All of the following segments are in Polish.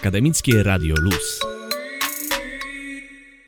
Akademickie Radio Luz.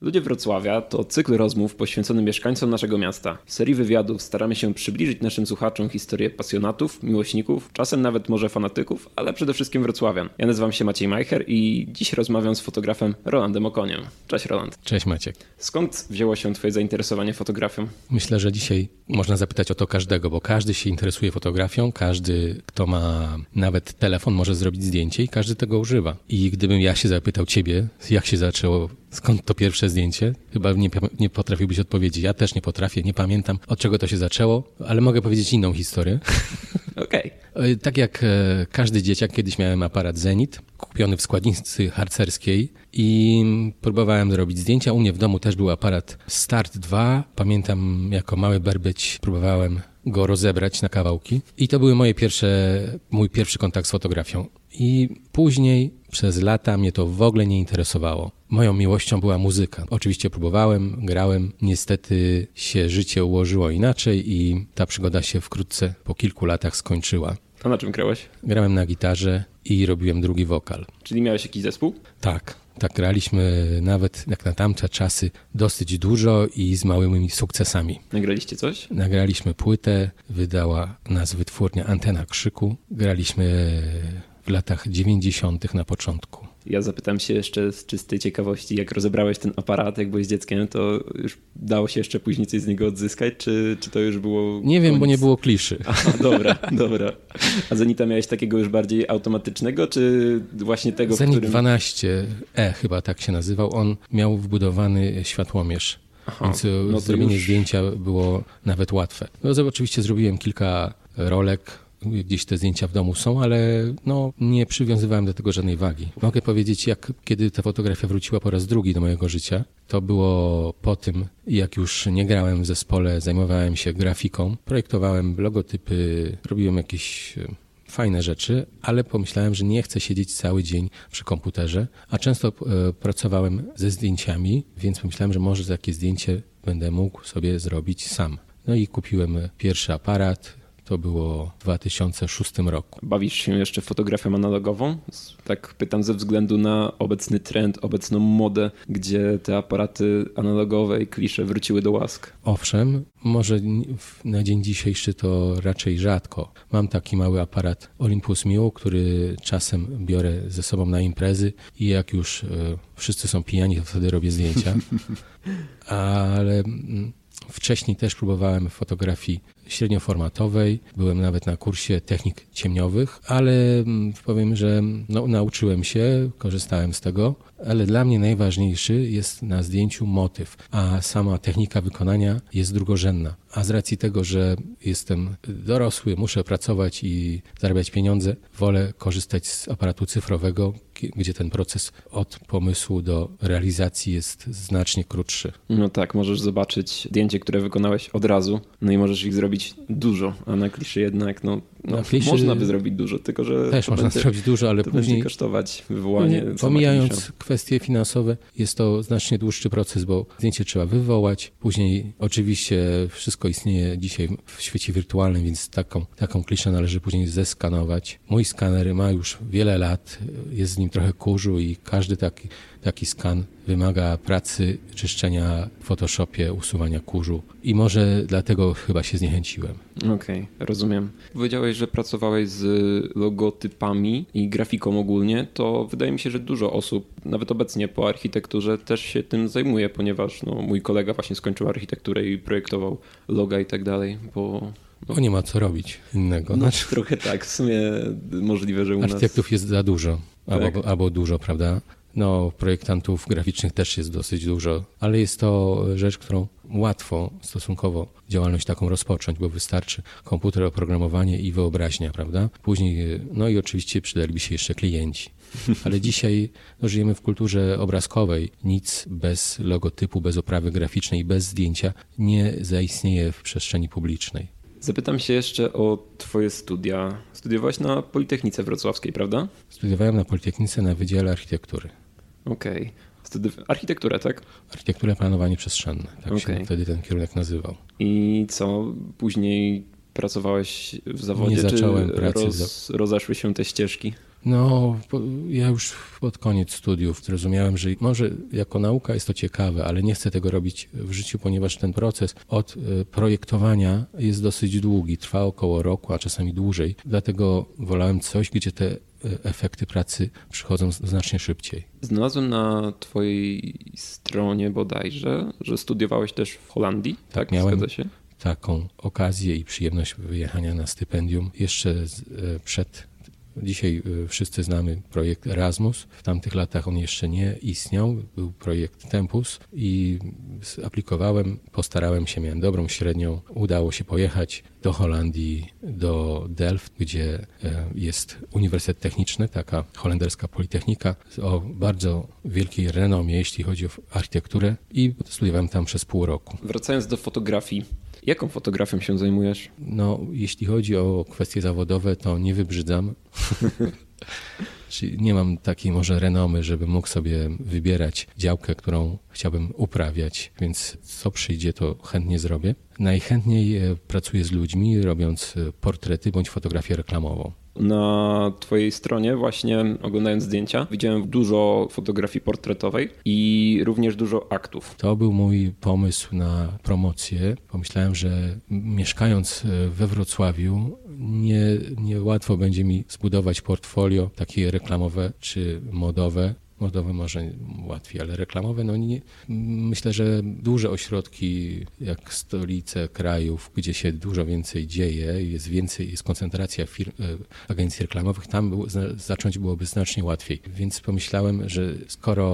Ludzie Wrocławia to cykl rozmów poświęcony mieszkańcom naszego miasta. W serii wywiadów staramy się przybliżyć naszym słuchaczom historię pasjonatów, miłośników, czasem nawet może fanatyków, ale przede wszystkim wrocławian. Ja nazywam się Maciej Majcher i dziś rozmawiam z fotografem Rolandem Okoniem. Cześć Roland. Cześć Maciek. Skąd wzięło się twoje zainteresowanie fotografią? Myślę, że dzisiaj można zapytać o to każdego, bo każdy się interesuje fotografią, każdy, kto ma nawet telefon, może zrobić zdjęcie i każdy tego używa. I gdybym ja się zapytał ciebie, jak się zaczęło Skąd to pierwsze zdjęcie? Chyba nie, nie potrafiłbyś odpowiedzieć. Ja też nie potrafię, nie pamiętam od czego to się zaczęło, ale mogę powiedzieć inną historię. Okej. Okay. Tak jak e, każdy dzieciak, kiedyś miałem aparat Zenit, kupiony w składnicy harcerskiej i próbowałem zrobić zdjęcia. U mnie w domu też był aparat Start 2. Pamiętam, jako mały berbyć próbowałem go rozebrać na kawałki. I to były moje pierwsze, mój pierwszy kontakt z fotografią. I później przez lata mnie to w ogóle nie interesowało. Moją miłością była muzyka. Oczywiście próbowałem, grałem. Niestety się życie ułożyło inaczej i ta przygoda się wkrótce po kilku latach skończyła. A na czym grałeś? Grałem na gitarze i robiłem drugi wokal. Czyli miałeś jakiś zespół? Tak. Tak, graliśmy nawet jak na tamte czasy dosyć dużo i z małymi sukcesami. Nagraliście coś? Nagraliśmy płytę, wydała nas wytwórnia Antena Krzyku. Graliśmy w latach 90. na początku. Ja zapytam się jeszcze z czystej ciekawości, jak rozebrałeś ten aparat, jak byłeś dzieckiem, to już dało się jeszcze później coś z niego odzyskać, czy, czy to już było... Nie wiem, bo nie było kliszy. Aha, dobra, dobra. A Zenita miałeś takiego już bardziej automatycznego, czy właśnie tego, Zenit którym... 12E chyba tak się nazywał, on miał wbudowany światłomierz. Aha, więc no zrobienie już... zdjęcia było nawet łatwe. No, oczywiście zrobiłem kilka rolek, gdzieś te zdjęcia w domu są, ale no, nie przywiązywałem do tego żadnej wagi. Mogę powiedzieć, jak kiedy ta fotografia wróciła po raz drugi do mojego życia, to było po tym, jak już nie grałem w zespole, zajmowałem się grafiką, projektowałem logotypy, robiłem jakieś e, fajne rzeczy, ale pomyślałem, że nie chcę siedzieć cały dzień przy komputerze, a często e, pracowałem ze zdjęciami, więc pomyślałem, że może takie zdjęcie będę mógł sobie zrobić sam. No i kupiłem pierwszy aparat, to było w 2006 roku. Bawisz się jeszcze fotografią analogową? Tak pytam ze względu na obecny trend, obecną modę, gdzie te aparaty analogowe i klisze wróciły do łask. Owszem, może na dzień dzisiejszy to raczej rzadko. Mam taki mały aparat Olympus Mio, który czasem biorę ze sobą na imprezy i jak już e, wszyscy są pijani, to wtedy robię zdjęcia. Ale mm, Wcześniej też próbowałem fotografii średnioformatowej, byłem nawet na kursie technik ciemniowych, ale mm, powiem, że no, nauczyłem się, korzystałem z tego, ale dla mnie najważniejszy jest na zdjęciu motyw, a sama technika wykonania jest drugorzędna. A z racji tego, że jestem dorosły, muszę pracować i zarabiać pieniądze, wolę korzystać z aparatu cyfrowego, gdzie ten proces od pomysłu do realizacji jest znacznie krótszy. No tak, możesz zobaczyć zdjęcie, które wykonałeś od razu, no i możesz ich zrobić dużo, a na kliszy jednak, no, no kliszy można by zrobić dużo, tylko że też można będzie, zrobić dużo, ale to później kosztować wywołanie. Nie, pomijając kwestie finansowe, jest to znacznie dłuższy proces, bo zdjęcie trzeba wywołać, później oczywiście wszystko istnieje dzisiaj w świecie wirtualnym, więc taką, taką kliszę należy później zeskanować. Mój skaner ma już wiele lat, jest z nim trochę kurzu i każdy taki, taki skan wymaga pracy, czyszczenia w Photoshopie, usuwania kurzu i może dlatego chyba się zniechęciłem. Okej, okay, rozumiem. Powiedziałeś, że pracowałeś z logotypami i grafiką ogólnie, to wydaje mi się, że dużo osób, nawet obecnie po architekturze, też się tym zajmuje, ponieważ no, mój kolega właśnie skończył architekturę i projektował loga i tak dalej, bo bo nie ma co robić innego. No, znaczy, trochę tak, w sumie możliwe, że u nas... Architektów jest za dużo, tak? albo, albo dużo, prawda? No, projektantów graficznych też jest dosyć dużo, ale jest to rzecz, którą łatwo stosunkowo działalność taką rozpocząć, bo wystarczy komputer, oprogramowanie i wyobraźnia, prawda? Później, no i oczywiście przydaliby się jeszcze klienci. Ale dzisiaj no, żyjemy w kulturze obrazkowej. Nic bez logotypu, bez oprawy graficznej, bez zdjęcia nie zaistnieje w przestrzeni publicznej. Zapytam się jeszcze o Twoje studia. Studiowałeś na Politechnice Wrocławskiej, prawda? Studiowałem na Politechnice na Wydziale Architektury. Okej. Okay. Architekturę, tak? Architekturę, planowanie przestrzenne. Tak okay. się wtedy ten kierunek nazywał. I co? Później pracowałeś w zawodzie? Nie zacząłem pracy. Roz, rozeszły się te ścieżki? No, ja już pod koniec studiów zrozumiałem, że może jako nauka jest to ciekawe, ale nie chcę tego robić w życiu, ponieważ ten proces od e, projektowania jest dosyć długi, trwa około roku, a czasami dłużej. Dlatego wolałem coś, gdzie te e, efekty pracy przychodzą znacznie szybciej. Znalazłem na twojej stronie bodajże, że studiowałeś też w Holandii, tak? tak miałem, Zgadza się? taką okazję i przyjemność wyjechania na stypendium jeszcze e, przed Dzisiaj y, wszyscy znamy projekt Erasmus. W tamtych latach on jeszcze nie istniał. Był projekt Tempus i aplikowałem, postarałem się, miałem dobrą średnią. Udało się pojechać do Holandii, do Delft, gdzie e, jest Uniwersytet Techniczny, taka holenderska politechnika o bardzo wielkiej renomie, jeśli chodzi o architekturę i studiowałem tam przez pół roku. Wracając do fotografii, Jaką fotografią się zajmujesz? No, jeśli chodzi o kwestie zawodowe, to nie wybrzydzam. Czyli nie mam takiej może renomy, żebym mógł sobie wybierać działkę, którą chciałbym uprawiać, więc co przyjdzie, to chętnie zrobię. Najchętniej e, pracuję z ludźmi, robiąc e, portrety bądź fotografię reklamową. Na Twojej stronie, właśnie oglądając zdjęcia, widziałem dużo fotografii portretowej i również dużo aktów. To był mój pomysł na promocję. Pomyślałem, że mieszkając e, we Wrocławiu, nie, nie łatwo będzie mi zbudować portfolio takie reklamowe czy modowe modowe może łatwiej, ale reklamowe, no nie, myślę, że duże ośrodki, jak stolice krajów, gdzie się dużo więcej dzieje, jest więcej, jest koncentracja firm, e, agencji reklamowych, tam zacząć byłoby znacznie łatwiej. Więc pomyślałem, że skoro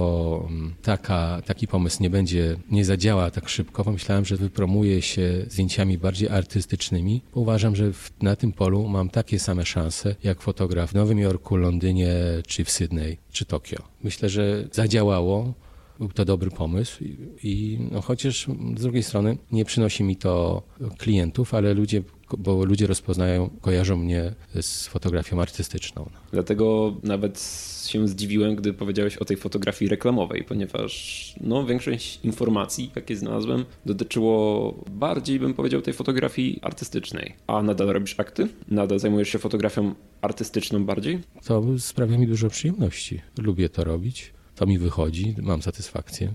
mm, taka, taki pomysł nie będzie, nie zadziała tak szybko, pomyślałem, że wypromuję się zdjęciami bardziej artystycznymi. Uważam, że w, na tym polu mam takie same szanse, jak fotograf w Nowym Jorku, Londynie czy w Sydney czy Tokio. Myślę, że zadziałało. Był to dobry pomysł i, i no chociaż z drugiej strony nie przynosi mi to klientów, ale ludzie, bo ludzie rozpoznają, kojarzą mnie z fotografią artystyczną. Dlatego nawet się zdziwiłem, gdy powiedziałeś o tej fotografii reklamowej, ponieważ no, większość informacji, jakie znalazłem, dotyczyło bardziej, bym powiedział, tej fotografii artystycznej. A nadal robisz akty? Nadal zajmujesz się fotografią artystyczną bardziej? To sprawia mi dużo przyjemności. Lubię to robić. To mi wychodzi, mam satysfakcję,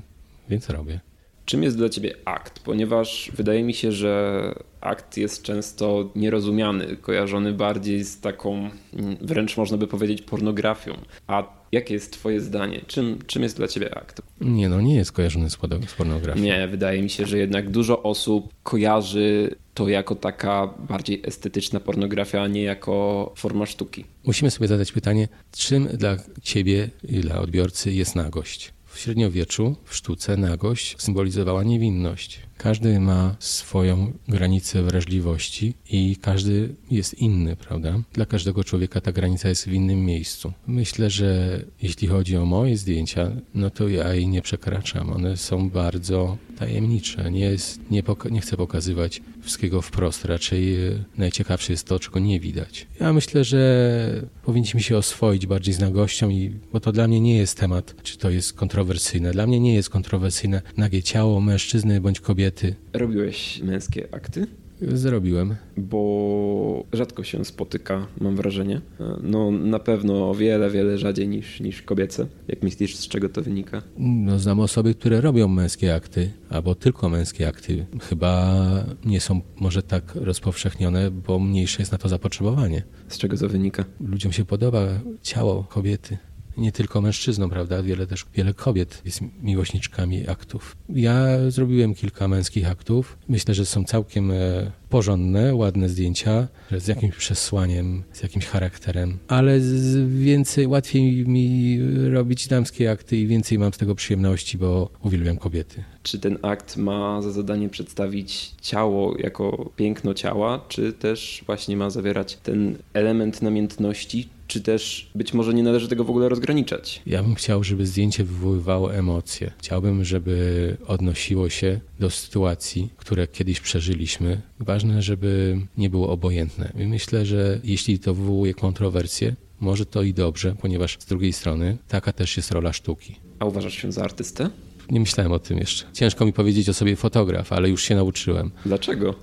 więc robię. Czym jest dla ciebie akt? Ponieważ wydaje mi się, że akt jest często nierozumiany, kojarzony bardziej z taką, mm, wręcz można by powiedzieć, pornografią. A jakie jest twoje zdanie? Czym, czym jest dla ciebie akt? Nie, no nie jest kojarzony z, z pornografią. Nie, wydaje mi się, że jednak dużo osób kojarzy to jako taka bardziej estetyczna pornografia, a nie jako forma sztuki. Musimy sobie zadać pytanie, czym dla ciebie i dla odbiorcy jest nagość? W średniowieczu w sztuce nagość symbolizowała niewinność. Każdy ma swoją granicę wrażliwości i każdy jest inny, prawda? Dla każdego człowieka ta granica jest w innym miejscu. Myślę, że jeśli chodzi o moje zdjęcia, no to ja jej nie przekraczam. One są bardzo tajemnicze. Nie, jest, nie, nie chcę pokazywać wszystkiego wprost. Raczej e, najciekawsze jest to, czego nie widać. Ja myślę, że powinniśmy się oswoić bardziej z nagością, i, bo to dla mnie nie jest temat, czy to jest kontrowersyjne. Dla mnie nie jest kontrowersyjne nagie ciało mężczyzny bądź kobiety. Robiłeś męskie akty? Zrobiłem. Bo rzadko się spotyka, mam wrażenie. No na pewno o wiele, wiele rzadziej niż, niż kobiece. Jak myślisz, z czego to wynika? No znam osoby, które robią męskie akty, albo tylko męskie akty. Chyba nie są może tak rozpowszechnione, bo mniejsze jest na to zapotrzebowanie. Z czego to wynika? Ludziom się podoba ciało kobiety nie tylko mężczyznom, prawda? Wiele też wiele kobiet jest miłośniczkami aktów. Ja zrobiłem kilka męskich aktów. Myślę, że są całkiem e, porządne, ładne zdjęcia, z jakimś przesłaniem, z jakimś charakterem, ale więcej, łatwiej mi robić damskie akty i więcej mam z tego przyjemności, bo uwielbiam kobiety. Czy ten akt ma za zadanie przedstawić ciało jako piękno ciała, czy też właśnie ma zawierać ten element namiętności, czy też być może nie należy tego w ogóle rozgraniczać? Ja bym chciał, żeby zdjęcie wywoływało emocje. Chciałbym, żeby odnosiło się do sytuacji, które kiedyś przeżyliśmy. Ważne, żeby nie było obojętne. I myślę, że jeśli to wywołuje kontrowersje, może to i dobrze, ponieważ z drugiej strony taka też jest rola sztuki. A uważasz się za artystę? Nie myślałem o tym jeszcze. Ciężko mi powiedzieć o sobie fotograf, ale już się nauczyłem. Dlaczego?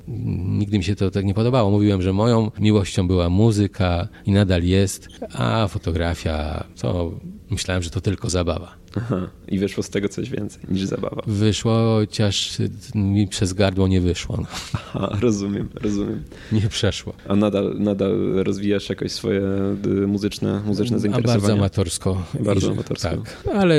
Nigdy mi się to tak nie podobało. Mówiłem, że moją miłością była muzyka i nadal jest, a fotografia to myślałem, że to tylko zabawa. Aha, i wyszło z tego coś więcej niż zabawa. Wyszło, chociaż mi przez gardło nie wyszło. No. Aha, rozumiem, rozumiem. Nie przeszło. A nadal, nadal rozwijasz jakoś swoje y, muzyczne, muzyczne A zainteresowania? bardzo amatorsko. Bardzo amatorsko. Tak, ale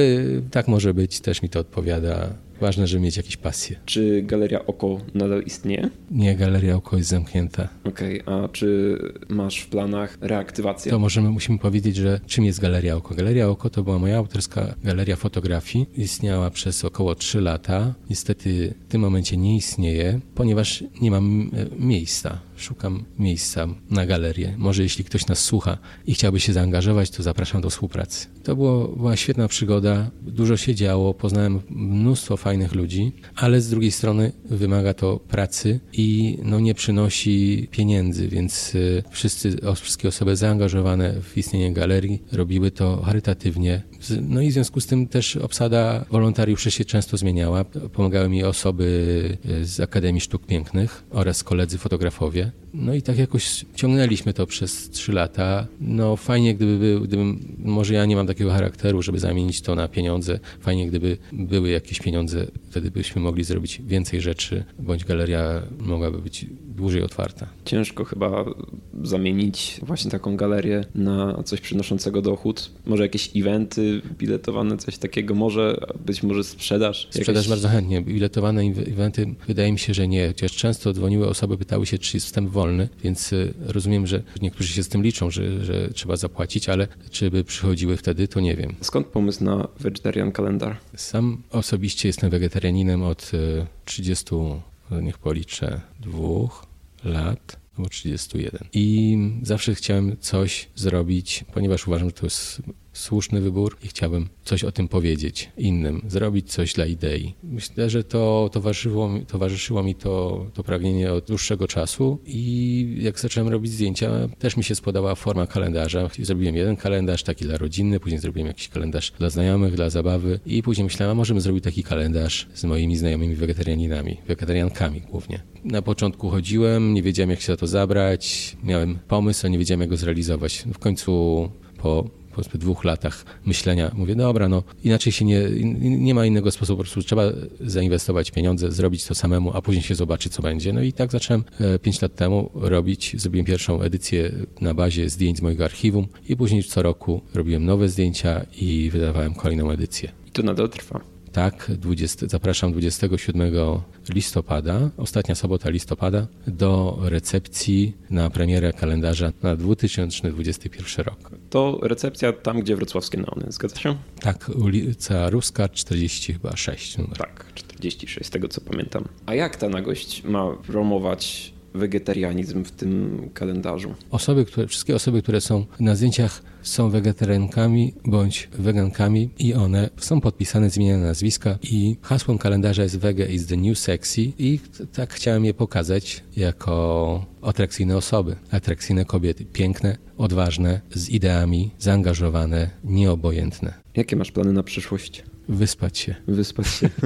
tak może być, też mi to odpowiada. Ważne, żeby mieć jakieś pasje. Czy Galeria Oko nadal istnieje? Nie, galeria oko jest zamknięta. Okej, a czy masz w planach reaktywację? To możemy, musimy powiedzieć, że czym jest Galeria Oko? Galeria Oko to była moja autorska galeria fotografii. Istniała przez około 3 lata. Niestety w tym momencie nie istnieje, ponieważ nie mam e, miejsca. Szukam miejsca na galerię. Może jeśli ktoś nas słucha i chciałby się zaangażować, to zapraszam do współpracy. To było, była świetna przygoda. Dużo się działo, poznałem mnóstwo fajnych ludzi, ale z drugiej strony wymaga to pracy i no, nie przynosi pieniędzy, więc y, wszyscy, wszystkie osoby zaangażowane w istnienie galerii robiły to charytatywnie. No i w związku z tym też obsada wolontariuszy się często zmieniała. Pomagały mi osoby y, z Akademii Sztuk Pięknych oraz koledzy fotografowie. No i tak jakoś ciągnęliśmy to przez trzy lata. No fajnie, gdyby był, gdybym, może ja nie mam takiego charakteru, żeby zamienić to na pieniądze. Fajnie, gdyby były jakieś pieniądze, wtedy byśmy mogli zrobić więcej rzeczy, bądź galeria mogłaby być dłużej otwarta. Ciężko chyba zamienić właśnie taką galerię na coś przynoszącego dochód. Może jakieś eventy biletowane, coś takiego, może być może sprzedaż. Sprzedaż Jakaś- bardzo chętnie. Biletowane eventy wydaje mi się, że nie. Chociaż często dzwoniły osoby, pytały się, czy jest wstęp wolny, więc y, rozumiem, że niektórzy się z tym liczą, że, że trzeba zapłacić, ale czy by przychodziły wtedy, to nie wiem. Skąd pomysł na vegetarian kalendar? Sam osobiście jestem wegetarianinem od y, 30, niech policzę, dwóch lat. Albo 31. I zawsze chciałem coś zrobić, ponieważ uważam, że to jest słuszny wybór i chciałbym coś o tym powiedzieć innym, zrobić coś dla idei. Myślę, że to towarzyszyło, towarzyszyło mi to, to pragnienie od dłuższego czasu i jak zacząłem robić zdjęcia, też mi się spodobała forma kalendarza. Zrobiłem jeden kalendarz taki dla rodzinny, później zrobiłem jakiś kalendarz dla znajomych, dla zabawy i później myślałem, a możemy zrobić taki kalendarz z moimi znajomymi wegetarianinami, wegetariankami głównie. Na początku chodziłem, nie wiedziałem jak się za to zabrać, miałem pomysł, a nie wiedziałem jak go zrealizować. W końcu po powiedzmy dwóch latach myślenia mówię, dobra, no inaczej się nie, nie ma innego sposobu, po prostu trzeba zainwestować pieniądze, zrobić to samemu, a później się zobaczy, co będzie. No i tak zacząłem e, pięć lat temu robić, zrobiłem pierwszą edycję na bazie zdjęć z mojego archiwum i później co roku robiłem nowe zdjęcia i wydawałem kolejną edycję. I to nadal trwa. Tak, 20, zapraszam 27 listopada, ostatnia sobota listopada, do recepcji na premierę kalendarza na 2021 rok. To recepcja tam, gdzie wrocławskie neony, zgadza się? Tak, ulica Ruska 40 chyba 6 numer. Tak, 46, z tego co pamiętam. A jak ta nagość ma promować wegetarianizm w tym kalendarzu? Osoby, które, wszystkie osoby, które są na zdjęciach są wegetariankami bądź wegankami i one są podpisane z imienia nazwiska i hasłem kalendarza jest Vega is the new sexy i tak chciałem je pokazać jako atrakcyjne osoby, atrakcyjne kobiety, piękne, odważne, z ideami, zaangażowane, nieobojętne. Jakie masz plany na przyszłość? Wyspać się. Wyspać się.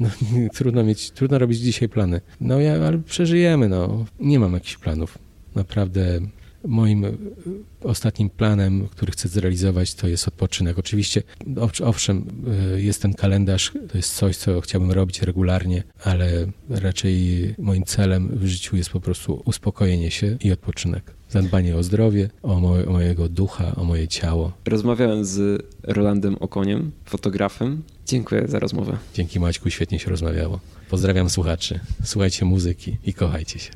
No, trudno mieć, trudno robić dzisiaj plany. No ja, ale przeżyjemy, no. Nie mam jakichś planów. Naprawdę moim y, ostatnim planem, który chcę zrealizować, to jest odpoczynek. Oczywiście, owsz- owszem, y, jest ten kalendarz, to jest coś, co chciałbym robić regularnie, ale raczej moim celem w życiu jest po prostu uspokojenie się i odpoczynek. Zadbanie o zdrowie, o, moje, o mojego ducha, o moje ciało. Rozmawiałem z Rolandem Okoniem, fotografem. Dziękuję za rozmowę. Dzięki Maćku świetnie się rozmawiało. Pozdrawiam słuchaczy. Słuchajcie muzyki i kochajcie się.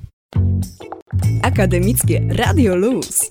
Akademickie Radio Luz.